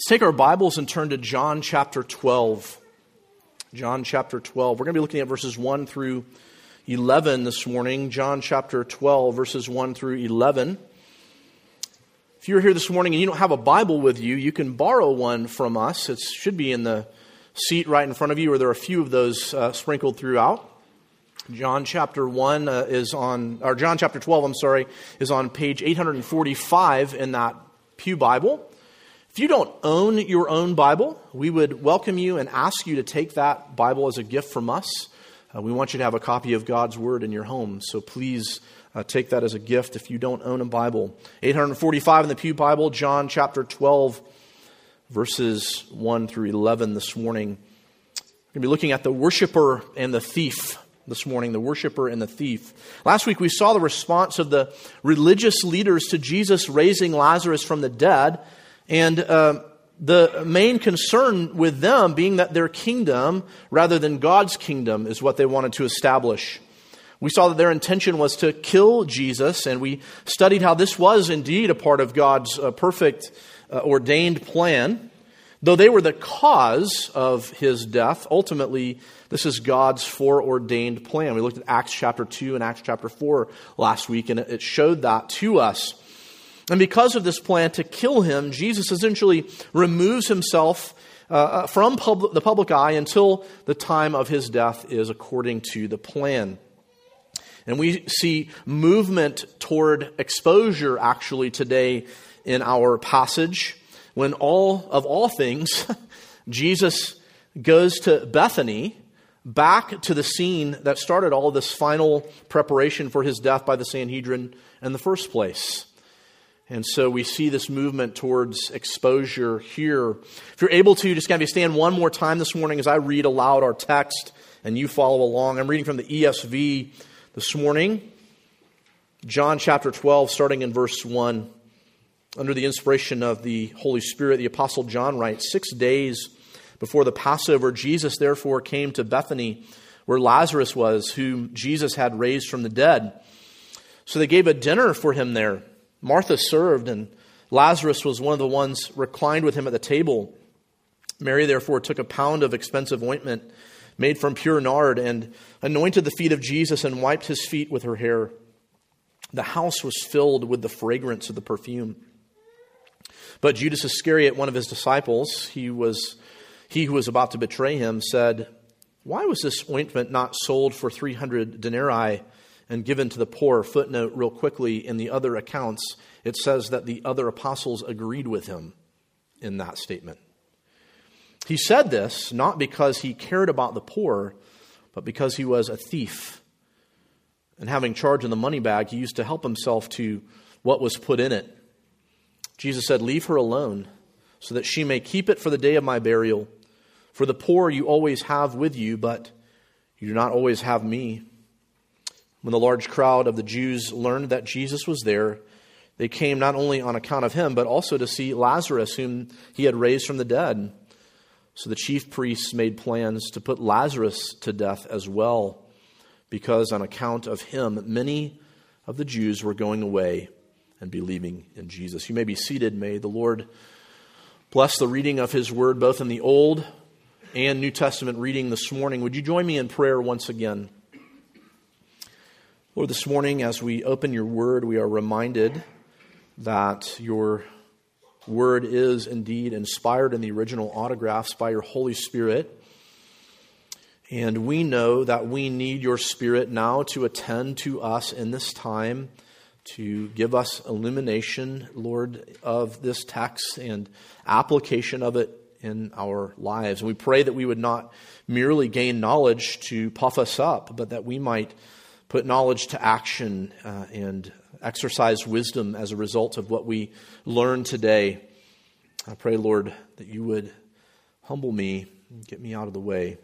Let's take our Bibles and turn to John chapter 12. John chapter 12. We're going to be looking at verses 1 through 11 this morning. John chapter 12, verses 1 through 11. If you're here this morning and you don't have a Bible with you, you can borrow one from us. It should be in the seat right in front of you, or there are a few of those uh, sprinkled throughout. John chapter 1 uh, is on, or John chapter 12, I'm sorry, is on page 845 in that Pew Bible. If you don't own your own Bible, we would welcome you and ask you to take that Bible as a gift from us. Uh, we want you to have a copy of God's Word in your home, so please uh, take that as a gift if you don't own a Bible. 845 in the Pew Bible, John chapter 12, verses 1 through 11 this morning. We're going to be looking at the worshiper and the thief this morning, the worshiper and the thief. Last week we saw the response of the religious leaders to Jesus raising Lazarus from the dead and uh, the main concern with them being that their kingdom, rather than God's kingdom, is what they wanted to establish. We saw that their intention was to kill Jesus, and we studied how this was indeed a part of God's uh, perfect uh, ordained plan. Though they were the cause of his death, ultimately, this is God's foreordained plan. We looked at Acts chapter 2 and Acts chapter 4 last week, and it showed that to us. And because of this plan to kill him, Jesus essentially removes himself uh, uh, from public, the public eye until the time of his death is according to the plan. And we see movement toward exposure actually today in our passage when all of all things, Jesus goes to Bethany, back to the scene that started all this final preparation for his death by the Sanhedrin in the first place. And so we see this movement towards exposure here. If you're able to, just kind of stand one more time this morning as I read aloud our text and you follow along. I'm reading from the ESV this morning. John chapter 12, starting in verse 1. Under the inspiration of the Holy Spirit, the Apostle John writes Six days before the Passover, Jesus therefore came to Bethany, where Lazarus was, whom Jesus had raised from the dead. So they gave a dinner for him there. Martha served, and Lazarus was one of the ones reclined with him at the table. Mary therefore took a pound of expensive ointment made from pure nard and anointed the feet of Jesus and wiped his feet with her hair. The house was filled with the fragrance of the perfume. But Judas Iscariot, one of his disciples, he was he who was about to betray him, said, "Why was this ointment not sold for 300 denarii and given to the poor. Footnote, real quickly, in the other accounts, it says that the other apostles agreed with him in that statement. He said this not because he cared about the poor, but because he was a thief. And having charge in the money bag, he used to help himself to what was put in it. Jesus said, Leave her alone, so that she may keep it for the day of my burial. For the poor you always have with you, but you do not always have me. When the large crowd of the Jews learned that Jesus was there, they came not only on account of him, but also to see Lazarus, whom he had raised from the dead. So the chief priests made plans to put Lazarus to death as well, because on account of him, many of the Jews were going away and believing in Jesus. You may be seated. May the Lord bless the reading of his word, both in the Old and New Testament reading this morning. Would you join me in prayer once again? Lord, this morning as we open your word, we are reminded that your word is indeed inspired in the original autographs by your Holy Spirit. And we know that we need your Spirit now to attend to us in this time, to give us illumination, Lord, of this text and application of it in our lives. And we pray that we would not merely gain knowledge to puff us up, but that we might put knowledge to action uh, and exercise wisdom as a result of what we learn today. I pray, Lord, that you would humble me and get me out of the way.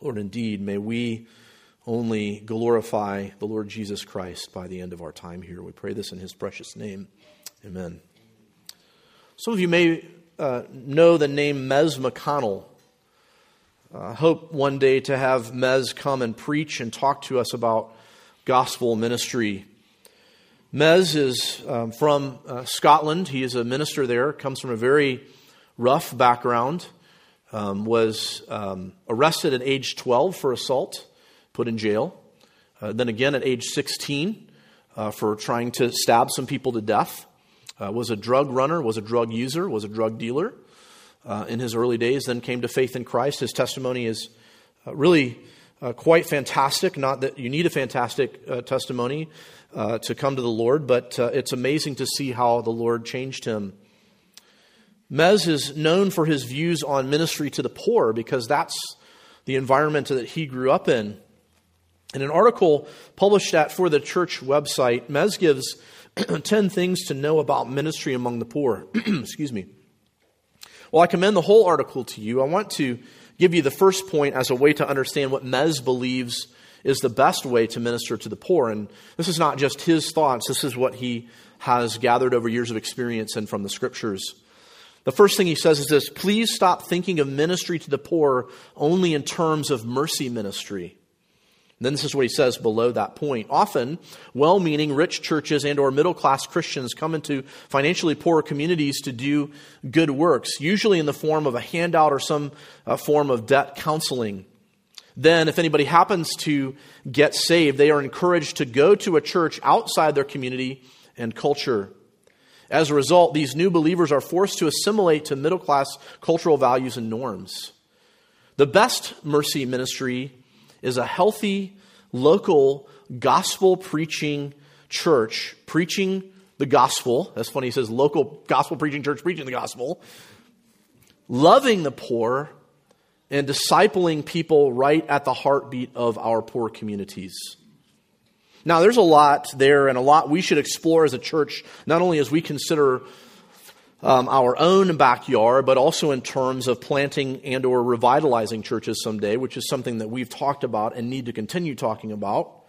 Lord, indeed, may we only glorify the Lord Jesus Christ by the end of our time here. We pray this in his precious name. Amen. Some of you may uh, know the name Mez McConnell. I hope one day to have Mez come and preach and talk to us about gospel ministry. Mez is um, from uh, Scotland. He is a minister there, comes from a very rough background, um, was um, arrested at age 12 for assault, put in jail. Uh, then again at age 16 uh, for trying to stab some people to death. Uh, was a drug runner, was a drug user, was a drug dealer uh, in his early days, then came to faith in Christ. His testimony is uh, really uh, quite fantastic. Not that you need a fantastic testimony to come to the Lord, but it's amazing to see how the Lord changed him. Mez is known for his views on ministry to the poor because that's the environment that he grew up in. In an article published at For the Church website, Mez gives 10 things to know about ministry among the poor. Excuse me. Well, I commend the whole article to you. I want to give you the first point as a way to understand what Mez believes is the best way to minister to the poor. And this is not just his thoughts, this is what he has gathered over years of experience and from the scriptures. The first thing he says is this please stop thinking of ministry to the poor only in terms of mercy ministry. Then this is what he says below that point. Often, well-meaning rich churches and or middle-class Christians come into financially poor communities to do good works, usually in the form of a handout or some uh, form of debt counseling. Then, if anybody happens to get saved, they are encouraged to go to a church outside their community and culture. As a result, these new believers are forced to assimilate to middle class cultural values and norms. The best mercy ministry is a healthy, local, gospel preaching church preaching the gospel. That's funny, he says local gospel preaching church preaching the gospel, loving the poor, and discipling people right at the heartbeat of our poor communities. Now, there's a lot there and a lot we should explore as a church, not only as we consider um, our own backyard, but also in terms of planting and or revitalizing churches someday, which is something that we've talked about and need to continue talking about.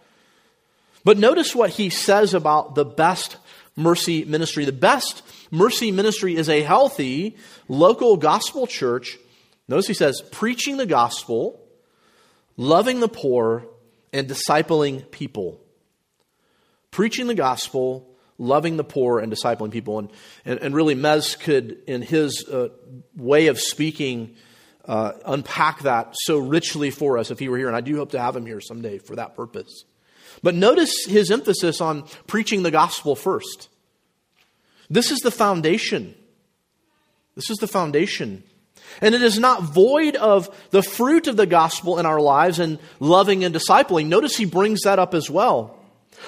But notice what he says about the best mercy ministry. The best mercy ministry is a healthy local gospel church. Notice he says, preaching the gospel, loving the poor, and discipling people. Preaching the gospel, loving the poor and discipling people. And, and, and really, Mez could, in his uh, way of speaking, uh, unpack that so richly for us if he were here. And I do hope to have him here someday for that purpose. But notice his emphasis on preaching the gospel first. This is the foundation. This is the foundation. And it is not void of the fruit of the gospel in our lives and loving and discipling. Notice he brings that up as well.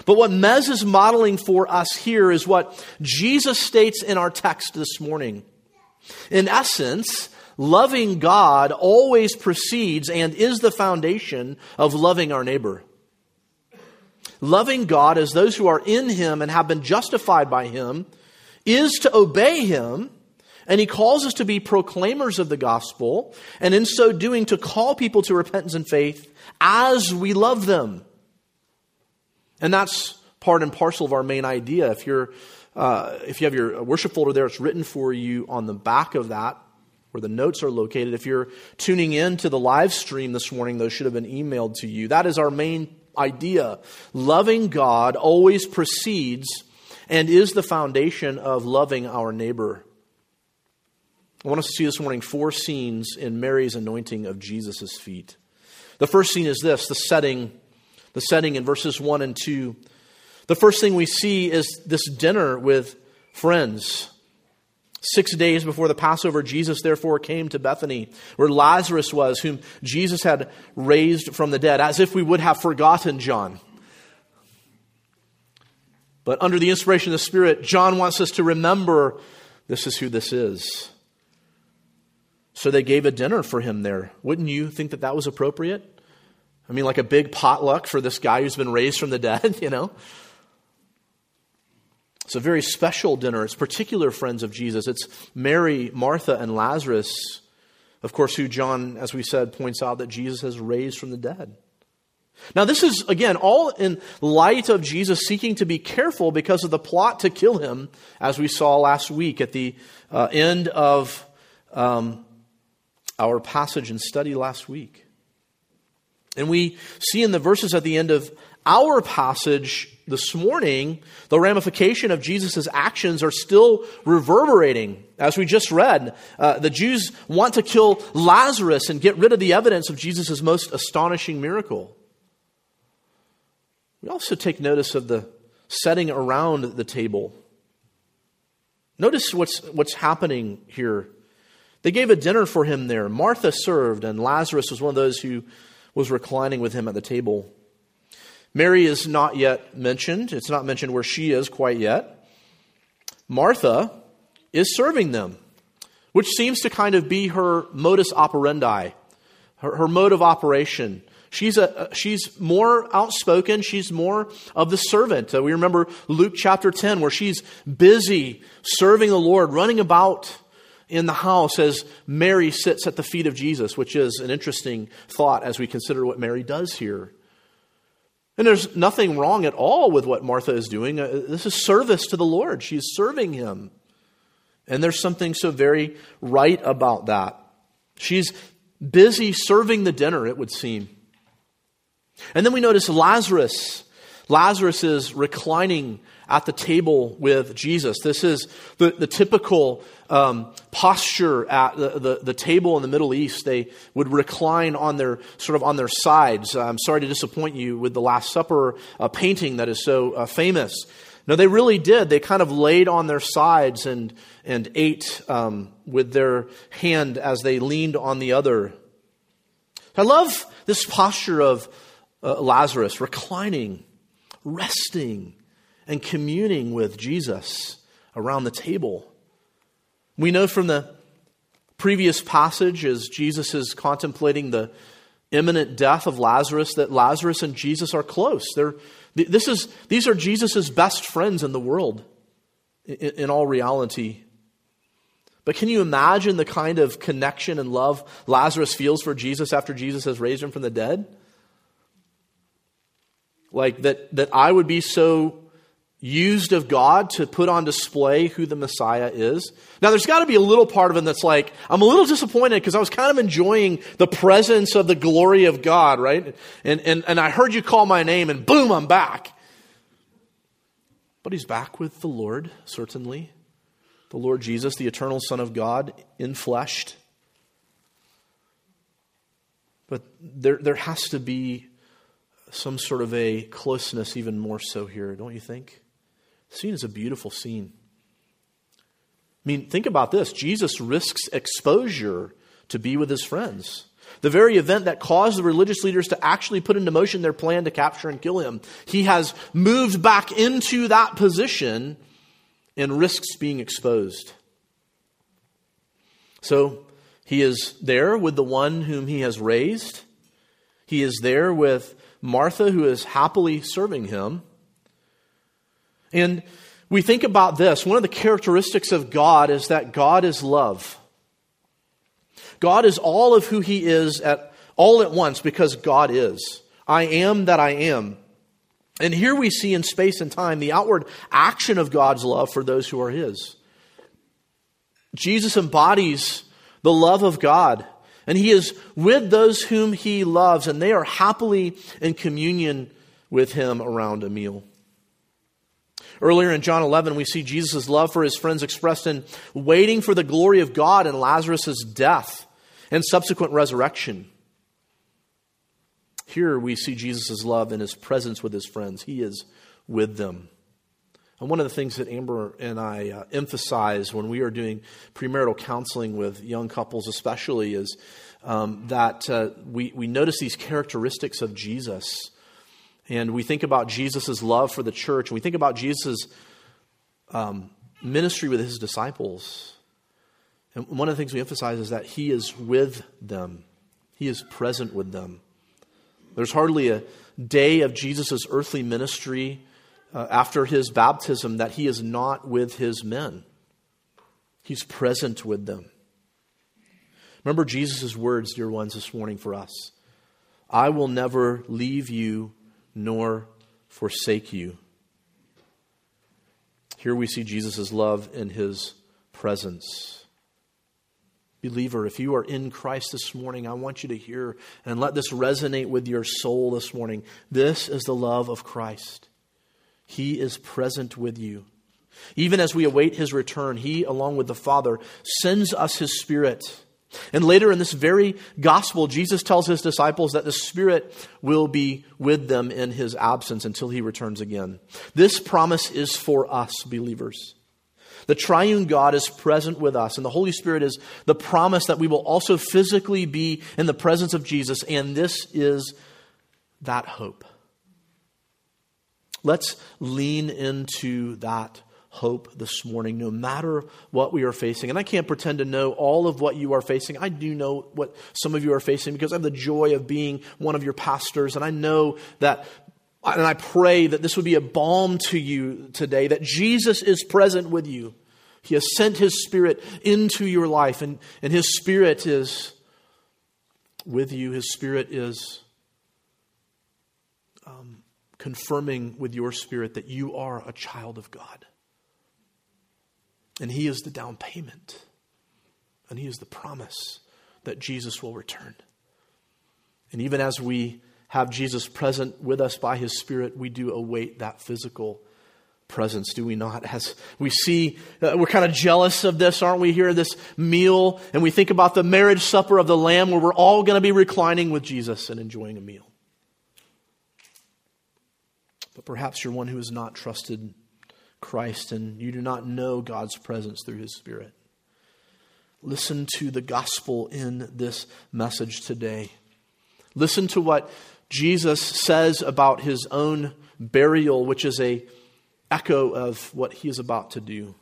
But what Mez is modeling for us here is what Jesus states in our text this morning. In essence, loving God always precedes and is the foundation of loving our neighbor. Loving God as those who are in Him and have been justified by Him is to obey Him, and He calls us to be proclaimers of the gospel, and in so doing, to call people to repentance and faith as we love them. And that's part and parcel of our main idea. If you're uh, if you have your worship folder there, it's written for you on the back of that where the notes are located. If you're tuning in to the live stream this morning, those should have been emailed to you. That is our main idea. Loving God always precedes and is the foundation of loving our neighbor. I want us to see this morning four scenes in Mary's anointing of Jesus' feet. The first scene is this the setting the setting in verses 1 and 2. The first thing we see is this dinner with friends. Six days before the Passover, Jesus therefore came to Bethany, where Lazarus was, whom Jesus had raised from the dead, as if we would have forgotten John. But under the inspiration of the Spirit, John wants us to remember this is who this is. So they gave a dinner for him there. Wouldn't you think that that was appropriate? I mean, like a big potluck for this guy who's been raised from the dead, you know? It's a very special dinner. It's particular friends of Jesus. It's Mary, Martha, and Lazarus, of course, who John, as we said, points out that Jesus has raised from the dead. Now, this is, again, all in light of Jesus seeking to be careful because of the plot to kill him, as we saw last week at the uh, end of um, our passage and study last week. And we see in the verses at the end of our passage this morning, the ramification of Jesus' actions are still reverberating. As we just read, uh, the Jews want to kill Lazarus and get rid of the evidence of Jesus' most astonishing miracle. We also take notice of the setting around the table. Notice what's, what's happening here. They gave a dinner for him there. Martha served, and Lazarus was one of those who was reclining with him at the table. Mary is not yet mentioned. It's not mentioned where she is quite yet. Martha is serving them, which seems to kind of be her modus operandi, her, her mode of operation. She's, a, she's more outspoken. She's more of the servant. Uh, we remember Luke chapter 10, where she's busy serving the Lord, running about in the house as Mary sits at the feet of Jesus, which is an interesting thought as we consider what Mary does here. And there's nothing wrong at all with what Martha is doing. Uh, this is service to the Lord. She's serving him. And there's something so very right about that. She's busy serving the dinner, it would seem. And then we notice Lazarus. Lazarus is reclining at the table with Jesus. This is the, the typical um, posture at the, the, the, table in the Middle East. They would recline on their sort of on their sides. I'm sorry to disappoint you with the Last Supper uh, painting that is so uh, famous. No, they really did. They kind of laid on their sides and and ate um, with their hand as they leaned on the other. I love this posture of uh, Lazarus reclining, resting, and communing with Jesus around the table. We know from the previous passage, as Jesus is contemplating the imminent death of Lazarus, that Lazarus and Jesus are close. They're, this is, these are Jesus' best friends in the world, in, in all reality. But can you imagine the kind of connection and love Lazarus feels for Jesus after Jesus has raised him from the dead? Like that, that I would be so used of God to put on display who the Messiah is. Now, there's got to be a little part of him that's like, I'm a little disappointed because I was kind of enjoying the presence of the glory of God, right? And, and, and I heard you call my name and boom, I'm back. But he's back with the Lord, certainly. The Lord Jesus, the eternal Son of God, in fleshed. But there, there has to be some sort of a closeness, even more so here, don't you think? Scene is a beautiful scene. I mean, think about this Jesus risks exposure to be with his friends. The very event that caused the religious leaders to actually put into motion their plan to capture and kill him. He has moved back into that position and risks being exposed. So he is there with the one whom he has raised. He is there with Martha, who is happily serving him. And we think about this. One of the characteristics of God is that God is love. God is all of who he is at all at once because God is. I am that I am. And here we see in space and time the outward action of God's love for those who are his. Jesus embodies the love of God and he is with those whom he loves, and they are happily in communion with him around a meal. Earlier in John 11, we see Jesus' love for his friends expressed in waiting for the glory of God in Lazarus' death and subsequent resurrection. Here we see Jesus' love in his presence with his friends. He is with them. And one of the things that Amber and I uh, emphasize when we are doing premarital counseling with young couples, especially, is um, that uh, we, we notice these characteristics of Jesus. And we think about Jesus' love for the church, and we think about Jesus' um, ministry with his disciples. And one of the things we emphasize is that he is with them, he is present with them. There's hardly a day of Jesus' earthly ministry uh, after his baptism that he is not with his men. He's present with them. Remember Jesus' words, dear ones, this morning for us I will never leave you nor forsake you. Here we see Jesus' love in his presence. Believer, if you are in Christ this morning, I want you to hear and let this resonate with your soul this morning. This is the love of Christ. He is present with you. Even as we await his return, he, along with the Father, sends us his Spirit. And later in this very gospel, Jesus tells his disciples that the Spirit will be with them in his absence until he returns again. This promise is for us, believers. The triune God is present with us, and the Holy Spirit is the promise that we will also physically be in the presence of Jesus, and this is that hope. Let's lean into that hope this morning, no matter what we are facing. And I can't pretend to know all of what you are facing. I do know what some of you are facing because I have the joy of being one of your pastors, and I know that and I pray that this would be a balm to you today, that Jesus is present with you. He has sent His Spirit into your life, and, and His Spirit is with you. His Spirit is um, confirming with your spirit that you are a child of God. And He is the down payment, and He is the promise that Jesus will return. And even as we have Jesus present with us by his Spirit, we do await that physical presence, do we not? As we see, uh, we're kind of jealous of this, aren't we, here, this meal, and we think about the marriage supper of the Lamb where we're all going to be reclining with Jesus and enjoying a meal. But perhaps you're one who has not trusted Christ and you do not know God's presence through his Spirit. Listen to the gospel in this message today. Listen to what Jesus says about his own burial, which is a echo of what he is about to do.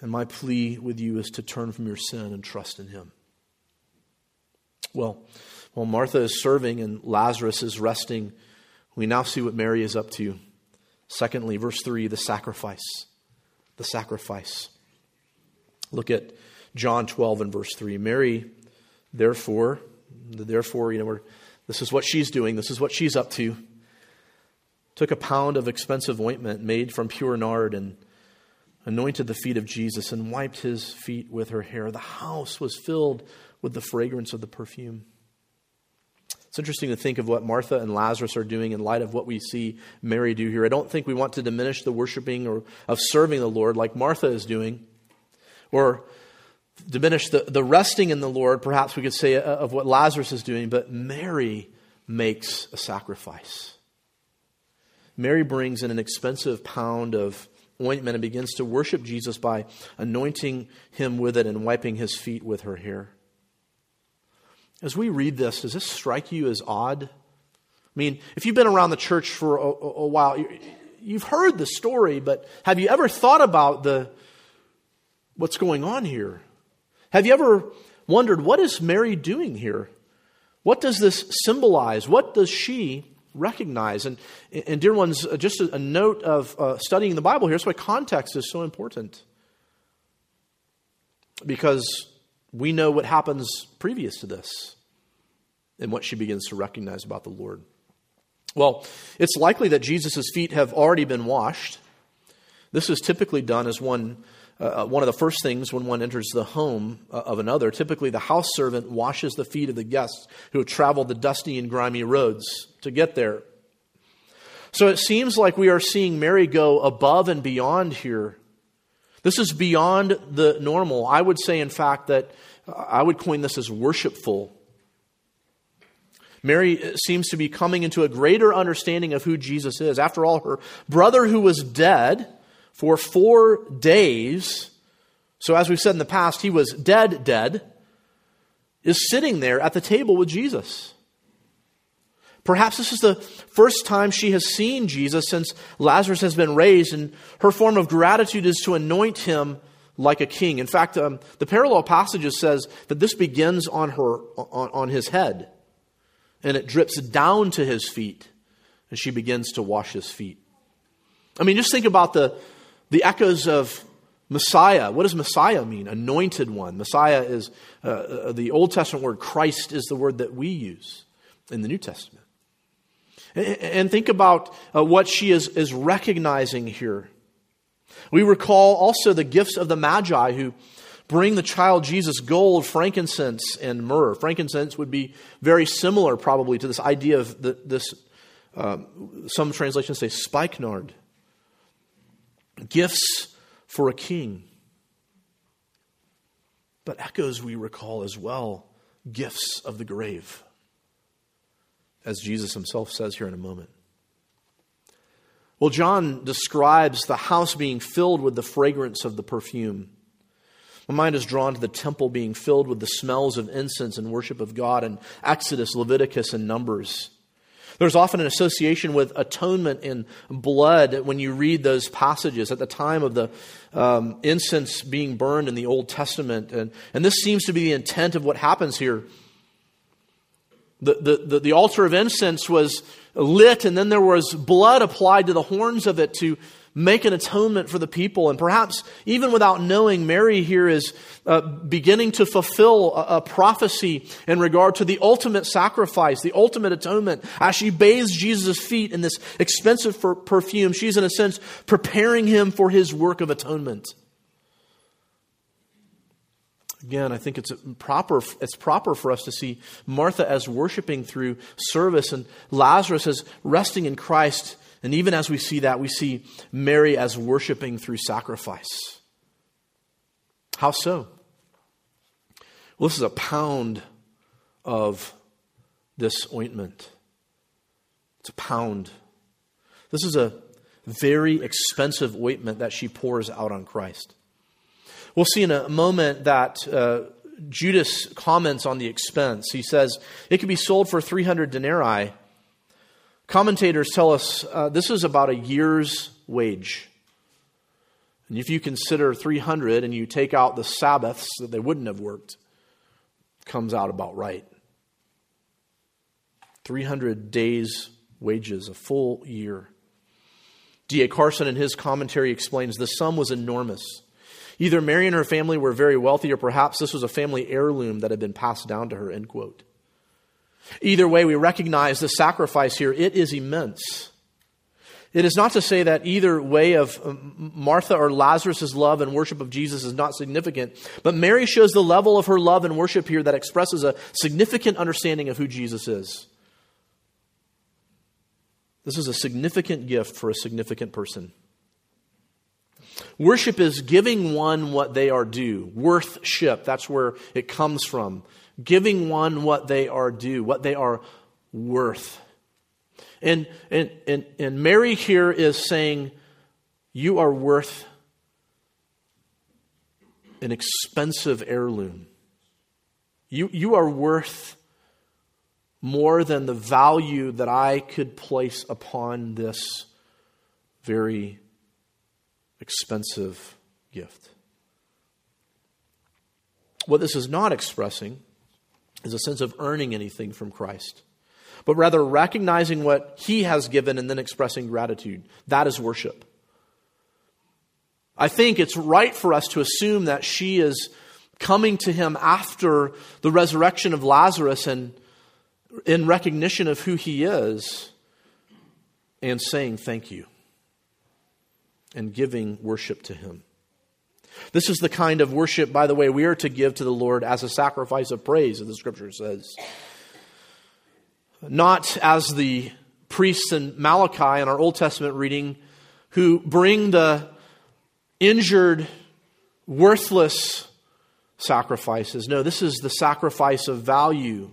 And my plea with you is to turn from your sin and trust in him. Well, while Martha is serving and Lazarus is resting, we now see what Mary is up to. Secondly, verse 3, the sacrifice. The sacrifice. Look at John 12 and verse 3. Mary, therefore, therefore, you know, we're this is what she's doing. This is what she's up to. Took a pound of expensive ointment made from pure nard and anointed the feet of Jesus and wiped his feet with her hair. The house was filled with the fragrance of the perfume. It's interesting to think of what Martha and Lazarus are doing in light of what we see Mary do here. I don't think we want to diminish the worshiping or of serving the Lord like Martha is doing, or diminish the, the resting in the Lord, perhaps we could say, uh, of what Lazarus is doing, but Mary makes a sacrifice. Mary brings in an expensive pound of ointment and begins to worship Jesus by anointing him with it and wiping his feet with her hair. As we read this, does this strike you as odd? I mean, if you've been around the church for a, a while, you've heard the story, but have you ever thought about the what's going on here? Have you ever wondered what is Mary doing here? What does this symbolize? What does she recognize? And, and dear ones, uh, just a, note of uh, studying the Bible here. That's why context is so important. Because we know what happens previous to this and what she begins to recognize about the Lord. Well, it's likely that Jesus' feet have already been washed. This is typically done as one uh, one of the first things when one enters the home uh, of another. Typically, the house servant washes the feet of the guests who have traveled the dusty and grimy roads to get there. So it seems like we are seeing Mary go above and beyond here. This is beyond the normal. I would say, in fact, that uh, I would coin this as worshipful. Mary uh, seems to be coming into a greater understanding of who Jesus is. After all, her brother who was dead for four days. So, as we've said in the past, he was dead, dead, is sitting there at the table with Jesus. Perhaps this is the first time she has seen Jesus since Lazarus has been raised, and her form of gratitude is to anoint him like a king. In fact, um, the parallel passages says that this begins on her on, on his head, and it drips down to his feet, and she begins to wash his feet. I mean, just think about the the echoes of Messiah. What does Messiah mean? Anointed one. Messiah is uh, uh, the Old Testament word. Christ is the word that we use in the New Testament. And, think about uh, what she is, is recognizing here. We recall also the gifts of the Magi who bring the child Jesus gold, frankincense, and myrrh. Frankincense would be very similar, probably, to this idea of the, this. Uh, some translations say spikenard. Gifts for a king. But echoes, we recall as well, gifts of the grave, as Jesus himself says here in a moment. Well, John describes the house being filled with the fragrance of the perfume. My mind is drawn to the temple being filled with the smells of incense and worship of God in Exodus, Leviticus, and Numbers. There's often an association with atonement and blood when you read those passages at the time of the um, incense being burned in the Old Testament. And, and this seems to be the intent of what happens here. The, the, the, altar of incense was lit, and then there was blood applied to the horns of it to make an atonement for the people. And perhaps even without knowing, Mary here is uh, beginning to fulfill a, a, prophecy in regard to the ultimate sacrifice, the ultimate atonement. As she bathes Jesus' feet in this expensive perfume, she's in a sense preparing him for his work of atonement. Again, I think it's proper, it's proper for us to see Martha as worshiping through service and Lazarus as resting in Christ and even as we see that, we see Mary as worshiping through sacrifice. How so? Well, this is a pound of this ointment. It's a pound. This is a very expensive ointment that she pours out on Christ. We'll see in a moment that uh, Judas comments on the expense. He says it could be sold for 300 denarii Commentators tell us uh, this is about a year's wage. And if you consider 300 and you take out the Sabbaths that they wouldn't have worked, comes out about right. 300 days' wages, a full year. D.A. Carson, in his commentary, explains the sum was enormous. Either Mary and her family were very wealthy, or perhaps this was a family heirloom that had been passed down to her. End quote. Either way, we recognize the sacrifice here. It is immense. It is not to say that either way of um, Martha or Lazarus' love and worship of Jesus is not significant, but Mary shows the level of her love and worship here that expresses a significant understanding of who Jesus is. This is a significant gift for a significant person. Worship is giving one what they are due. Worthship, that's where it comes from giving one what they are due, what they are worth. And, and, and, and Mary here is saying, You are worth an expensive heirloom. You, you are worth more than the value that I could place upon this very expensive gift. What this is not expressing is a sense of earning anything from Christ, but rather recognizing what He has given and then expressing gratitude. That is worship. I think it's right for us to assume that she is coming to Him after the resurrection of Lazarus and in recognition of who He is and saying thank you and giving worship to Him. This is the kind of worship, by the way, we are to give to the Lord as a sacrifice of praise, as the scripture says. Not as the priests in Malachi in our Old Testament reading who bring the injured, worthless sacrifices. No, this is the sacrifice of value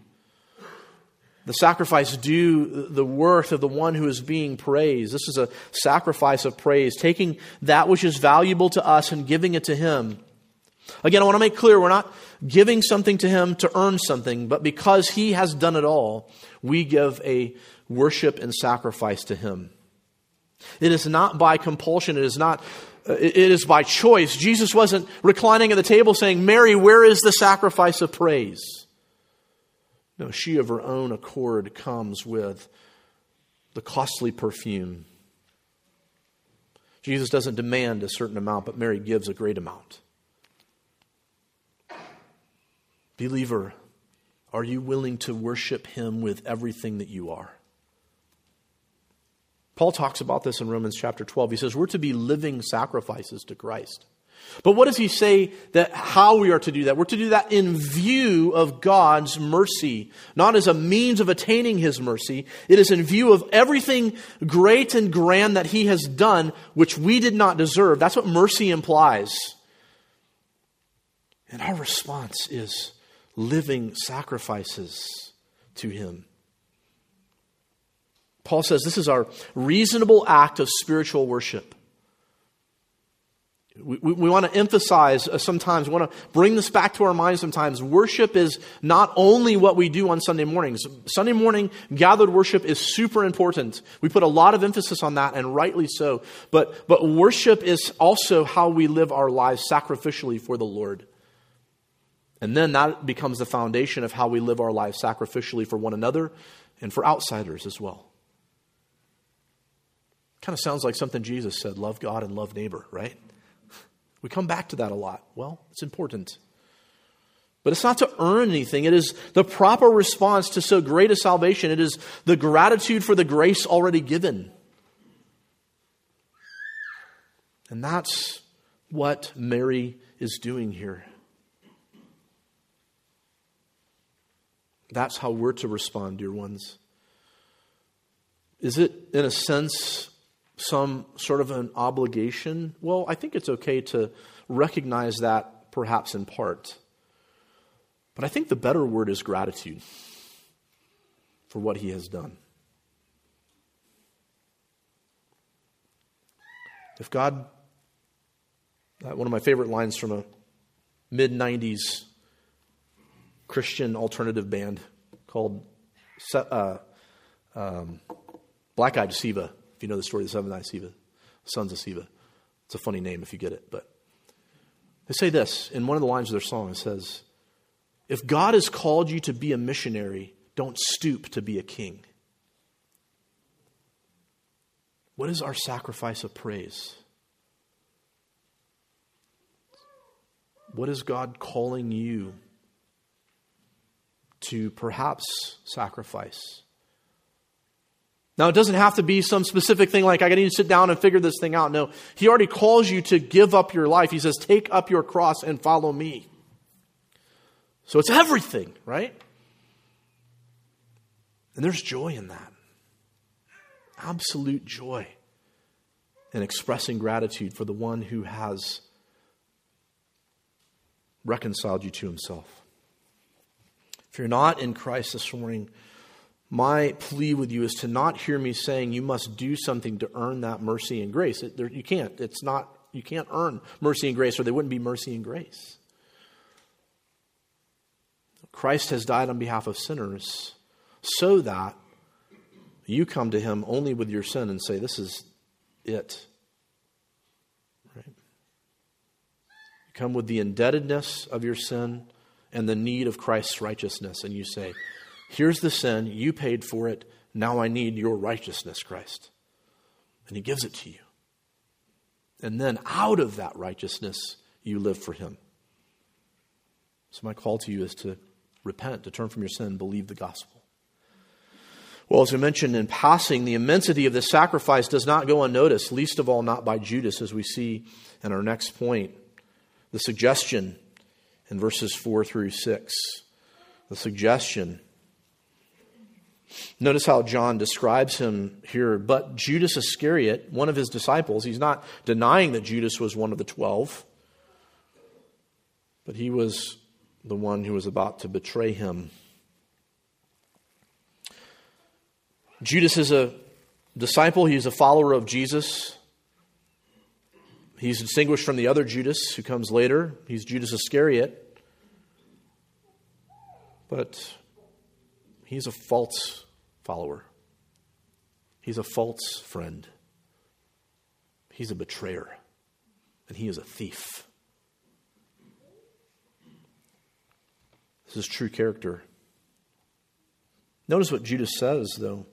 the sacrifice due the worth of the one who is being praised. This is a sacrifice of praise, taking that which is valuable to us and giving it to Him. Again, I want to make clear we're not giving something to Him to earn something, but because He has done it all, we give a worship and sacrifice to Him. It is not by compulsion, it is not uh, it is by choice. Jesus wasn't reclining at the table saying, Mary, where is the sacrifice of praise? No, she of her own accord comes with the costly perfume. Jesus doesn't demand a certain amount, but Mary gives a great amount. Believer, are you willing to worship him with everything that you are? Paul talks about this in Romans chapter 12. He says, We're to be living sacrifices to Christ. But what does he say that how we are to do that? We're to do that in view of God's mercy, not as a means of attaining his mercy. It is in view of everything great and grand that he has done, which we did not deserve. That's what mercy implies. And our response is living sacrifices to him. Paul says this is our reasonable act of spiritual worship. We, we, we, want to emphasize uh, sometimes, we want to bring this back to our minds sometimes. Worship is not only what we do on Sunday mornings. Sunday morning gathered worship is super important. We put a lot of emphasis on that, and rightly so. But, but worship is also how we live our lives sacrificially for the Lord. And then that becomes the foundation of how we live our lives sacrificially for one another and for outsiders as well. Kind of sounds like something Jesus said love God and love neighbor, right? We come back to that a lot. Well, it's important. But it's not to earn anything. It is the proper response to so great a salvation. It is the gratitude for the grace already given. And that's what Mary is doing here. That's how we're to respond, dear ones. Is it, in a sense, some sort of an obligation? Well, I think it's okay to recognize that perhaps in part. But I think the better word is gratitude for what he has done. If God, one of my favorite lines from a mid 90s Christian alternative band called uh, um, Black Eyed Sceva. If you know the story of the seven eyed Sceva, sons of Sceva. It's a funny name if you get it, but they say this in one of the lines of their song. It says, If God has called you to be a missionary, don't stoop to be a king. What is our sacrifice of praise? What is God calling you to perhaps sacrifice? Now, it doesn't have to be some specific thing like, I need to sit down and figure this thing out. No, He already calls you to give up your life. He says, Take up your cross and follow me. So it's everything, right? And there's joy in that. Absolute joy in expressing gratitude for the one who has reconciled you to himself. If you're not in Christ this morning, my plea with you is to not hear me saying you must do something to earn that mercy and grace. It, there, you can't. It's not. You can't earn mercy and grace, or there wouldn't be mercy and grace. Christ has died on behalf of sinners so that you come to him only with your sin and say, This is it. Right? You come with the indebtedness of your sin and the need of Christ's righteousness, and you say, Here's the sin. You paid for it. Now I need your righteousness, Christ. And He gives it to you. And then out of that righteousness, you live for Him. So, my call to you is to repent, to turn from your sin, and believe the gospel. Well, as I mentioned in passing, the immensity of this sacrifice does not go unnoticed, least of all not by Judas, as we see in our next point. The suggestion in verses 4 through 6. The suggestion Notice how John describes him here. But Judas Iscariot, one of his disciples, he's not denying that Judas was one of the twelve, but he was the one who was about to betray him. Judas is a disciple, he's a follower of Jesus. He's distinguished from the other Judas who comes later. He's Judas Iscariot. But He's a false follower. He's a false friend. He's a betrayer. And he is a thief. This is true character. Notice what Judas says, though.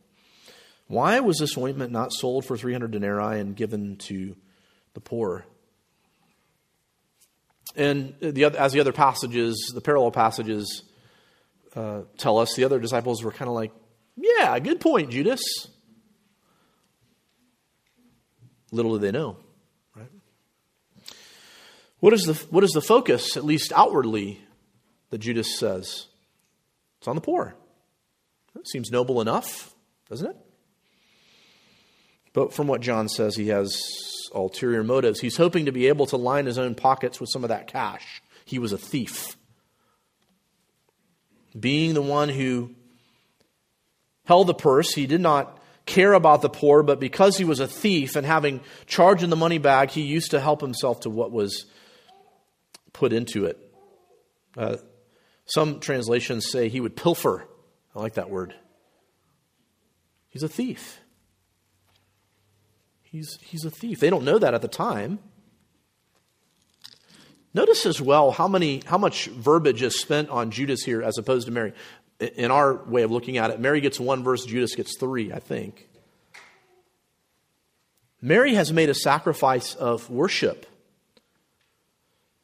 Why was this ointment not sold for 300 denarii and given to the poor? And the other, as the other passages, the parallel passages uh, tell us, the other disciples were kind of like, Yeah, good point, Judas. Little do they know, right? What is the, what is the focus, at least outwardly, that Judas says? It's on the poor. That seems noble enough, doesn't it? But from what John says, he has ulterior motives. He's hoping to be able to line his own pockets with some of that cash. He was a thief. Being the one who held the purse, he did not care about the poor, but because he was a thief and having charge in the money bag, he used to help himself to what was put into it. Uh, some translations say he would pilfer. I like that word. He's a thief. He's, he's a thief. They don't know that at the time. Notice as well how, many, how much verbiage is spent on Judas here as opposed to Mary. In our way of looking at it, Mary gets one verse, Judas gets three, I think. Mary has made a sacrifice of worship.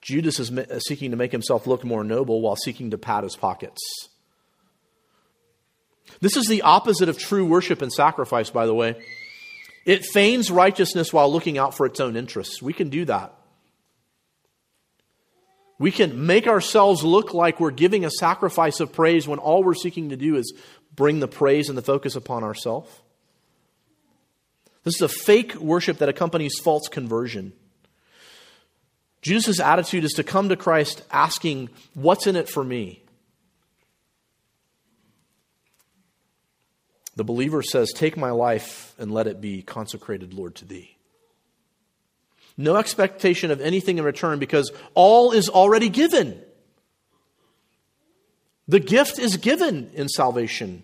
Judas is seeking to make himself look more noble while seeking to pad his pockets. This is the opposite of true worship and sacrifice, by the way. It feigns righteousness while looking out for its own interests. We can do that. We can make ourselves look like we're giving a sacrifice of praise when all we're seeking to do is bring the praise and the focus upon ourselves. This is a fake worship that accompanies false conversion. Jesus' attitude is to come to Christ asking, What's in it for me? The believer says, Take my life and let it be consecrated, Lord, to thee. No expectation of anything in return because all is already given. The gift is given in salvation,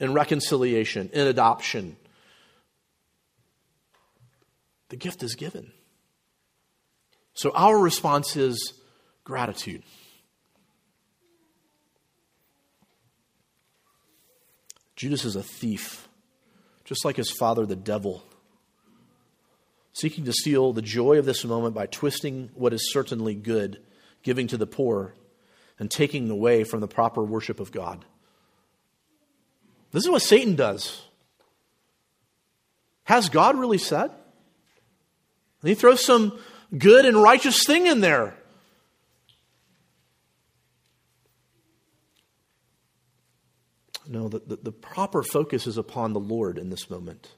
in reconciliation, in adoption. The gift is given. So our response is gratitude. Judas is a thief, just like his father, the devil, seeking to steal the joy of this moment by twisting what is certainly good, giving to the poor, and taking away from the proper worship of God. This is what Satan does. Has God really said? And he throws some good and righteous thing in there. No, the, the, the, proper focus is upon the Lord in this moment.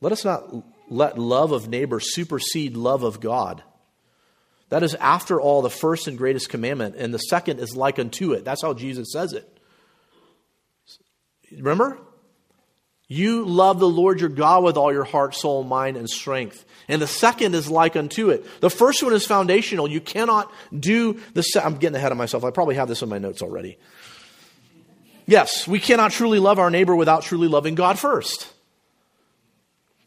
Let us not let love of neighbor supersede love of God. That is, after all, the first and greatest commandment, and the second is like unto it. That's how Jesus says it. Remember? You love the Lord your God with all your heart, soul, mind, and strength. And the second is like unto it. The first one is foundational. You cannot do the. Se- I'm getting ahead of myself. I probably have this in my notes already. Yes, we cannot truly love our neighbor without truly loving God first.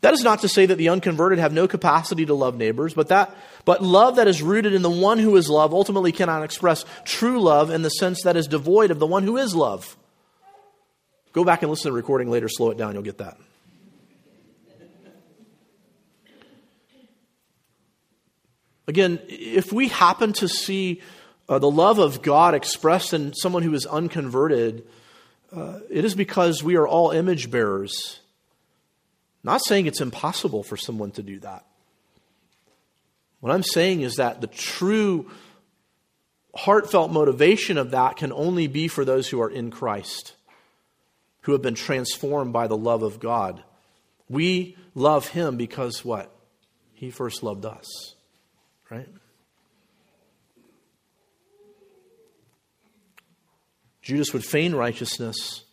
That is not to say that the unconverted have no capacity to love neighbors, but that but love that is rooted in the one who is love ultimately cannot express true love in the sense that is devoid of the one who is love. Go back and listen to the recording later, slow it down, you'll get that. Again, if we happen to see uh, the love of God expressed in someone who is unconverted, uh, it is because we are all image bearers. Not saying it's impossible for someone to do that. What I'm saying is that the true heartfelt motivation of that can only be for those who are in Christ who have been transformed by the love of God. We love him because what? He first loved us, right? Judas would feign righteousness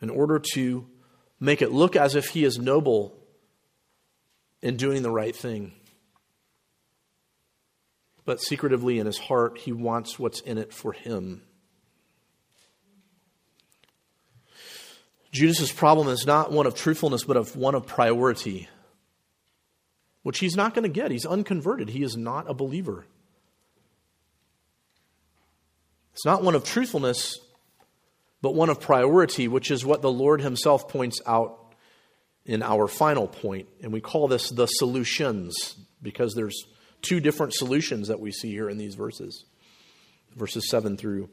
in order to make it look as if he is noble in doing the right thing. But secretively in his heart, he wants what's in it for him. Judas's problem is not one of truthfulness, but of one of priority, which he's not going to get. He's unconverted. He is not a believer. It's not one of truthfulness, but one of priority, which is what the Lord Himself points out in our final point. And we call this the solutions because there's two different solutions that we see here in these verses verses 7 through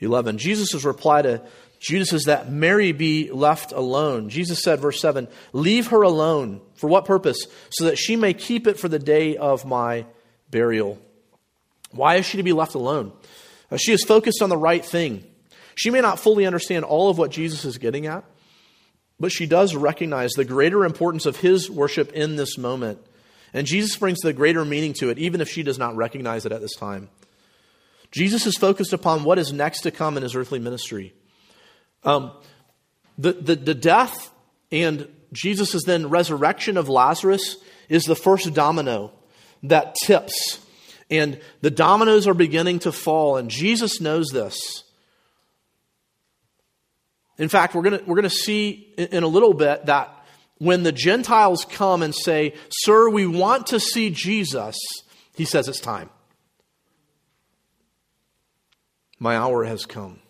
11. Jesus' reply to Judas is that Mary be left alone. Jesus said, verse 7, Leave her alone. For what purpose? So that she may keep it for the day of my burial. Why is she to be left alone? Uh, she is focused on the right thing. She may not fully understand all of what Jesus is getting at, but she does recognize the greater importance of his worship in this moment. And Jesus brings the greater meaning to it, even if she does not recognize it at this time. Jesus is focused upon what is next to come in his earthly ministry. Um, the, the, the death and Jesus' then resurrection of Lazarus is the first domino that tips. And the dominoes are beginning to fall, and Jesus knows this. In fact, we're going we're going to see in a little bit that when the Gentiles come and say, Sir, we want to see Jesus, he says it's time. My hour has come.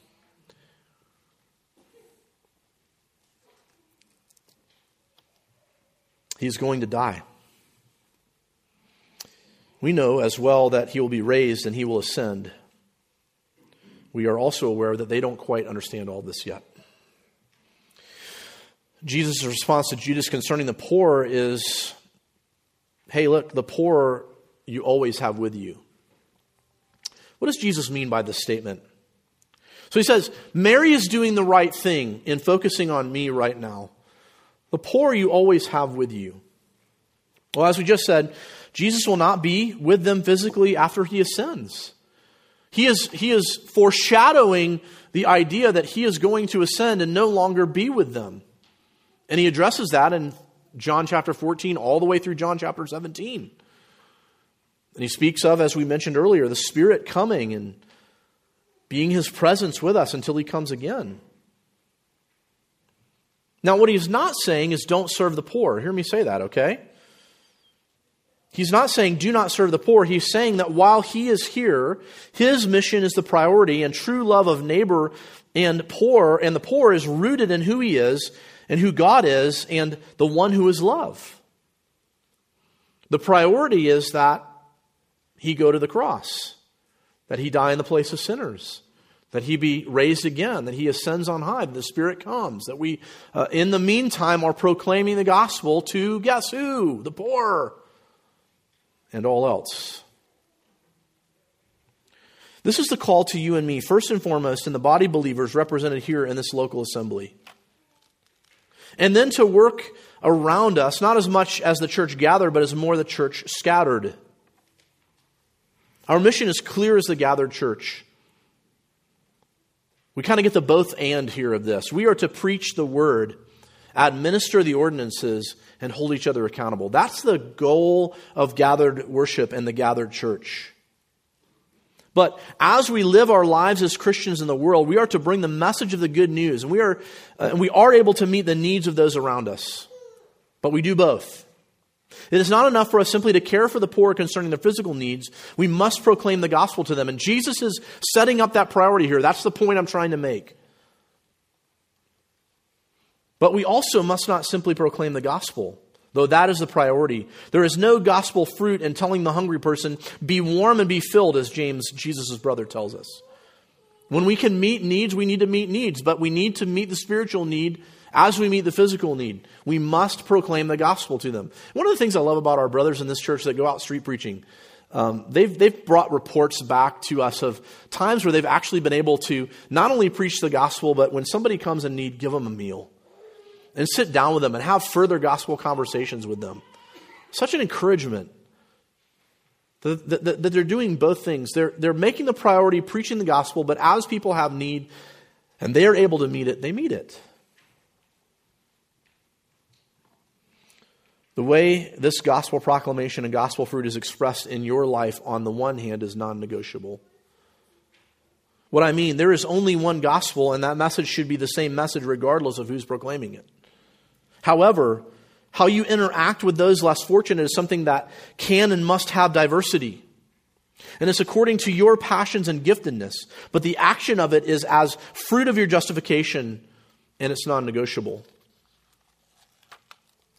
He's going to die. We know as well that he will be raised and he will ascend. We are also aware that they don't quite understand all this yet. Jesus' response to Judas concerning the poor is hey, look, the poor you always have with you. What does Jesus mean by this statement? So he says, Mary is doing the right thing in focusing on me right now. The poor you always have with you. Well, as we just said, Jesus will not be with them physically after he ascends. He is, he is foreshadowing the idea that he is going to ascend and no longer be with them. And he addresses that in John chapter 14 all the way through John chapter 17. And he speaks of, as we mentioned earlier, the Spirit coming and being his presence with us until he comes again. Now, what he's not saying is don't serve the poor. Hear me say that, okay? He's not saying do not serve the poor. He's saying that while he is here, his mission is the priority, and true love of neighbor and poor and the poor is rooted in who he is and who God is and the one who is love. The priority is that he go to the cross, that he die in the place of sinners, that he be raised again, that he ascends on high, that the Spirit comes, that we, uh, in the meantime, are proclaiming the gospel to guess who? The poor and all else. This is the call to you and me, first and foremost, in the body believers represented here in this local assembly. And then to work around us, not as much as the church gathered, but as more the church scattered. Our mission is clear as the gathered church. We kind of get the both and here of this. We are to preach the word, administer the ordinances, and hold each other accountable. That's the goal of gathered worship and the gathered church. But as we live our lives as Christians in the world, we are to bring the message of the good news, and we are, uh, we are able to meet the needs of those around us. But we do both. It is not enough for us simply to care for the poor concerning their physical needs. We must proclaim the gospel to them. And Jesus is setting up that priority here. That's the point I'm trying to make. But we also must not simply proclaim the gospel though that is the priority. There is no gospel fruit in telling the hungry person, be warm and be filled, as James, Jesus' brother, tells us. When we can meet needs, we need to meet needs, but we need to meet the spiritual need as we meet the physical need. We must proclaim the gospel to them. One of the things I love about our brothers in this church that go out street preaching, um, they've, they've brought reports back to us of times where they've actually been able to not only preach the gospel, but when somebody comes in need, give them a meal and sit down with them and have further gospel conversations with them. Such an encouragement that, that, that, they're doing both things. They're, they're making the priority preaching the gospel, but as people have need and they are able to meet it, they meet it. The way this gospel proclamation and gospel fruit is expressed in your life, on the one hand, is non negotiable. What I mean, there is only one gospel, and that message should be the same message regardless of who's proclaiming it. However, how you interact with those less fortunate is something that can and must have diversity. And it's according to your passions and giftedness, but the action of it is as fruit of your justification, and it's non negotiable.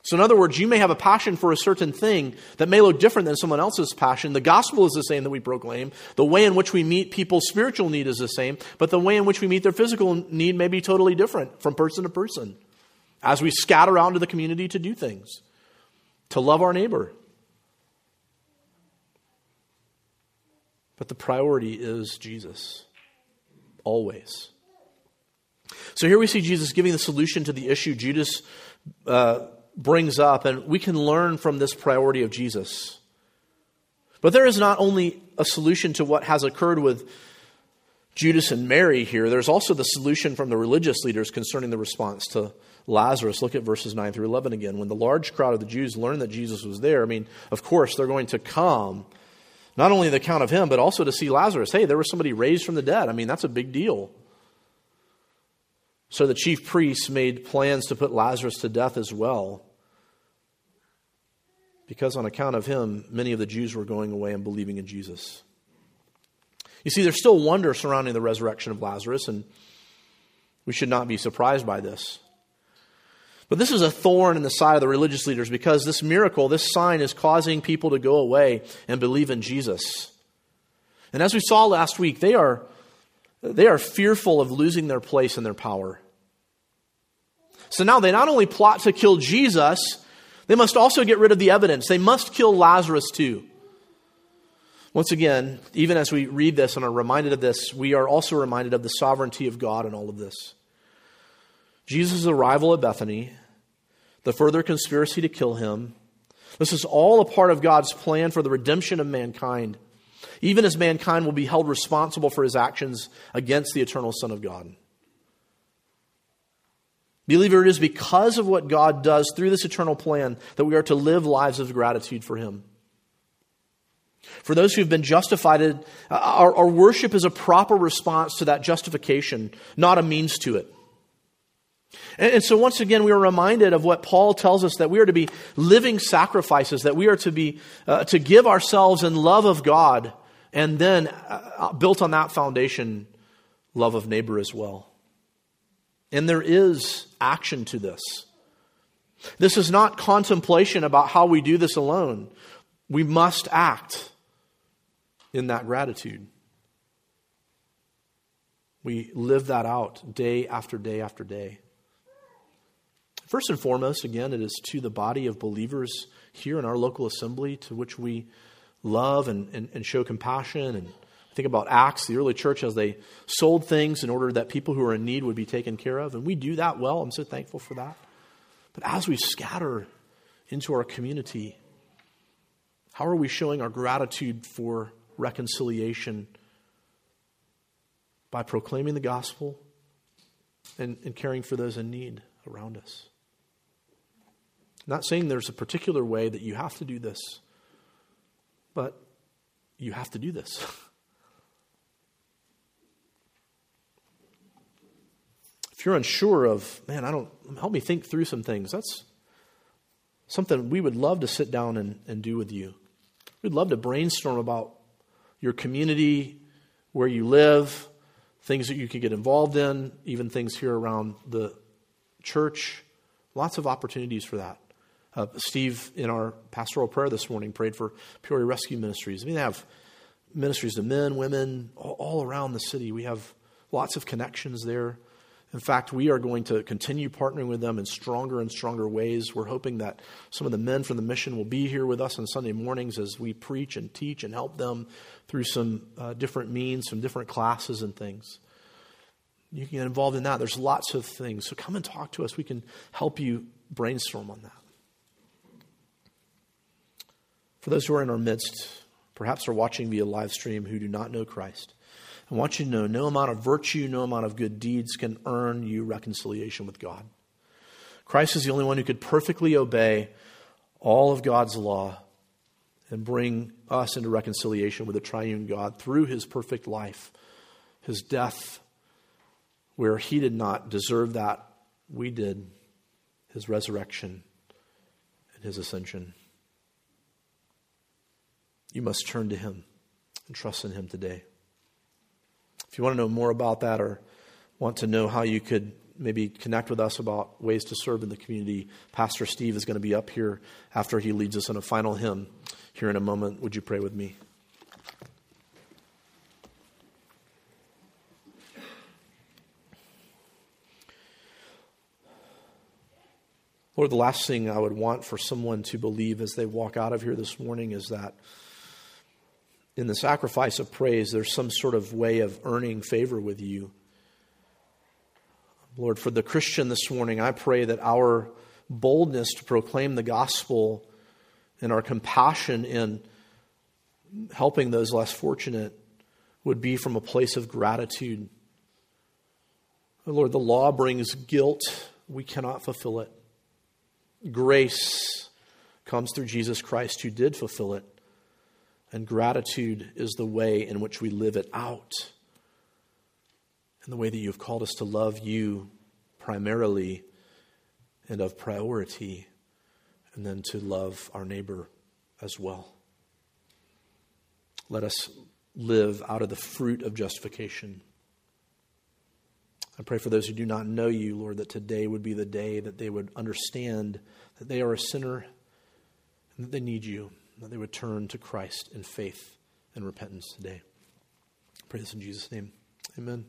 So, in other words, you may have a passion for a certain thing that may look different than someone else's passion. The gospel is the same that we proclaim. The way in which we meet people's spiritual need is the same, but the way in which we meet their physical need may be totally different from person to person as we scatter out into the community to do things, to love our neighbor. But the priority is Jesus, always. So here we see Jesus giving the solution to the issue Judas uh, brings up, and we can learn from this priority of Jesus. But there is not only a solution to what has occurred with Judas and Mary here, there's also the solution from the religious leaders concerning the response to Lazarus. Look at verses 9 through 11 again. When the large crowd of the Jews learned that Jesus was there, I mean, of course, they're going to come, not only the account of him, but also to see Lazarus. Hey, there was somebody raised from the dead. I mean, that's a big deal. So the chief priests made plans to put Lazarus to death as well because on account of him, many of the Jews were going away and believing in Jesus. You see, there's still wonder surrounding the resurrection of Lazarus, and we should not be surprised by this. But this is a thorn in the side of the religious leaders because this miracle, this sign, is causing people to go away and believe in Jesus. And as we saw last week, they are, they are fearful of losing their place and their power. So now they not only plot to kill Jesus, they must also get rid of the evidence. They must kill Lazarus too. Once again, even as we read this and are reminded of this, we are also reminded of the sovereignty of God in all of this. Jesus' arrival at Bethany, the further conspiracy to kill him, this is all a part of God's plan for the redemption of mankind, even as mankind will be held responsible for his actions against the eternal Son of God. Believer, it is because of what God does through this eternal plan that we are to live lives of gratitude for Him. For those who have been justified, uh, our, our, worship is a proper response to that justification, not a means to it. And, and so, once again, we are reminded of what Paul tells us that we are to be living sacrifices, that we are to be uh, to give ourselves in love of God, and then uh, uh built on that foundation, love of neighbor as well. And there is action to this. This is not contemplation about how we do this alone. We must act in that gratitude. We live that out day after day after day. First and foremost, again, it is to the body of believers here in our local assembly to which we love and, and, and show compassion and Think about Acts, the early church, as they sold things in order that people who are in need would be taken care of. And we do that well. I'm so thankful for that. But as we scatter into our community, how are we showing our gratitude for reconciliation? By proclaiming the gospel and, and caring for those in need around us. I'm not saying there's a particular way that you have to do this, but you have to do this. If you're unsure of, man, I don't, help me think through some things, that's something we would love to sit down and, and do with you. We'd love to brainstorm about your community, where you live, things that you could get involved in, even things here around the church. Lots of opportunities for that. Uh, Steve, in our pastoral prayer this morning, prayed for Peoria Rescue Ministries. I mean, they have ministries to men, women, all, all around the city. We have lots of connections there. In fact, we are going to continue partnering with them in stronger and stronger ways. We're hoping that some of the men from the mission will be here with us on Sunday mornings as we preach and teach and help them through some uh, different means, some different classes and things. You can get involved in that. There's lots of things. So come and talk to us. We can help you brainstorm on that. For those who are in our midst, perhaps are watching via live stream who do not know Christ, I want you to know no amount of virtue, no amount of good deeds can earn you reconciliation with God. Christ is the only one who could perfectly obey all of God's law and bring us into reconciliation with the triune God through his perfect life, his death, where he did not deserve that, we did, his resurrection and his ascension. You must turn to him and trust in him today. If you want to know more about that or want to know how you could maybe connect with us about ways to serve in the community, Pastor Steve is going to be up here after he leads us in a final hymn here in a moment. Would you pray with me? Lord, the last thing I would want for someone to believe as they walk out of here this morning is that in the sacrifice of praise, there's some sort of way of earning favor with you. Lord, for the Christian this morning, I pray that our boldness to proclaim the gospel and our compassion in helping those less fortunate would be from a place of gratitude. Lord, the law brings guilt. We cannot fulfill it. Grace comes through Jesus Christ, who did fulfill it. And gratitude is the way in which we live it out. And the way that you've called us to love you primarily and of priority, and then to love our neighbor as well. Let us live out of the fruit of justification. I pray for those who do not know you, Lord, that today would be the day that they would understand that they are a sinner and that they need you, that they would turn to Christ in faith and repentance today. I pray this in Jesus' name. Amen.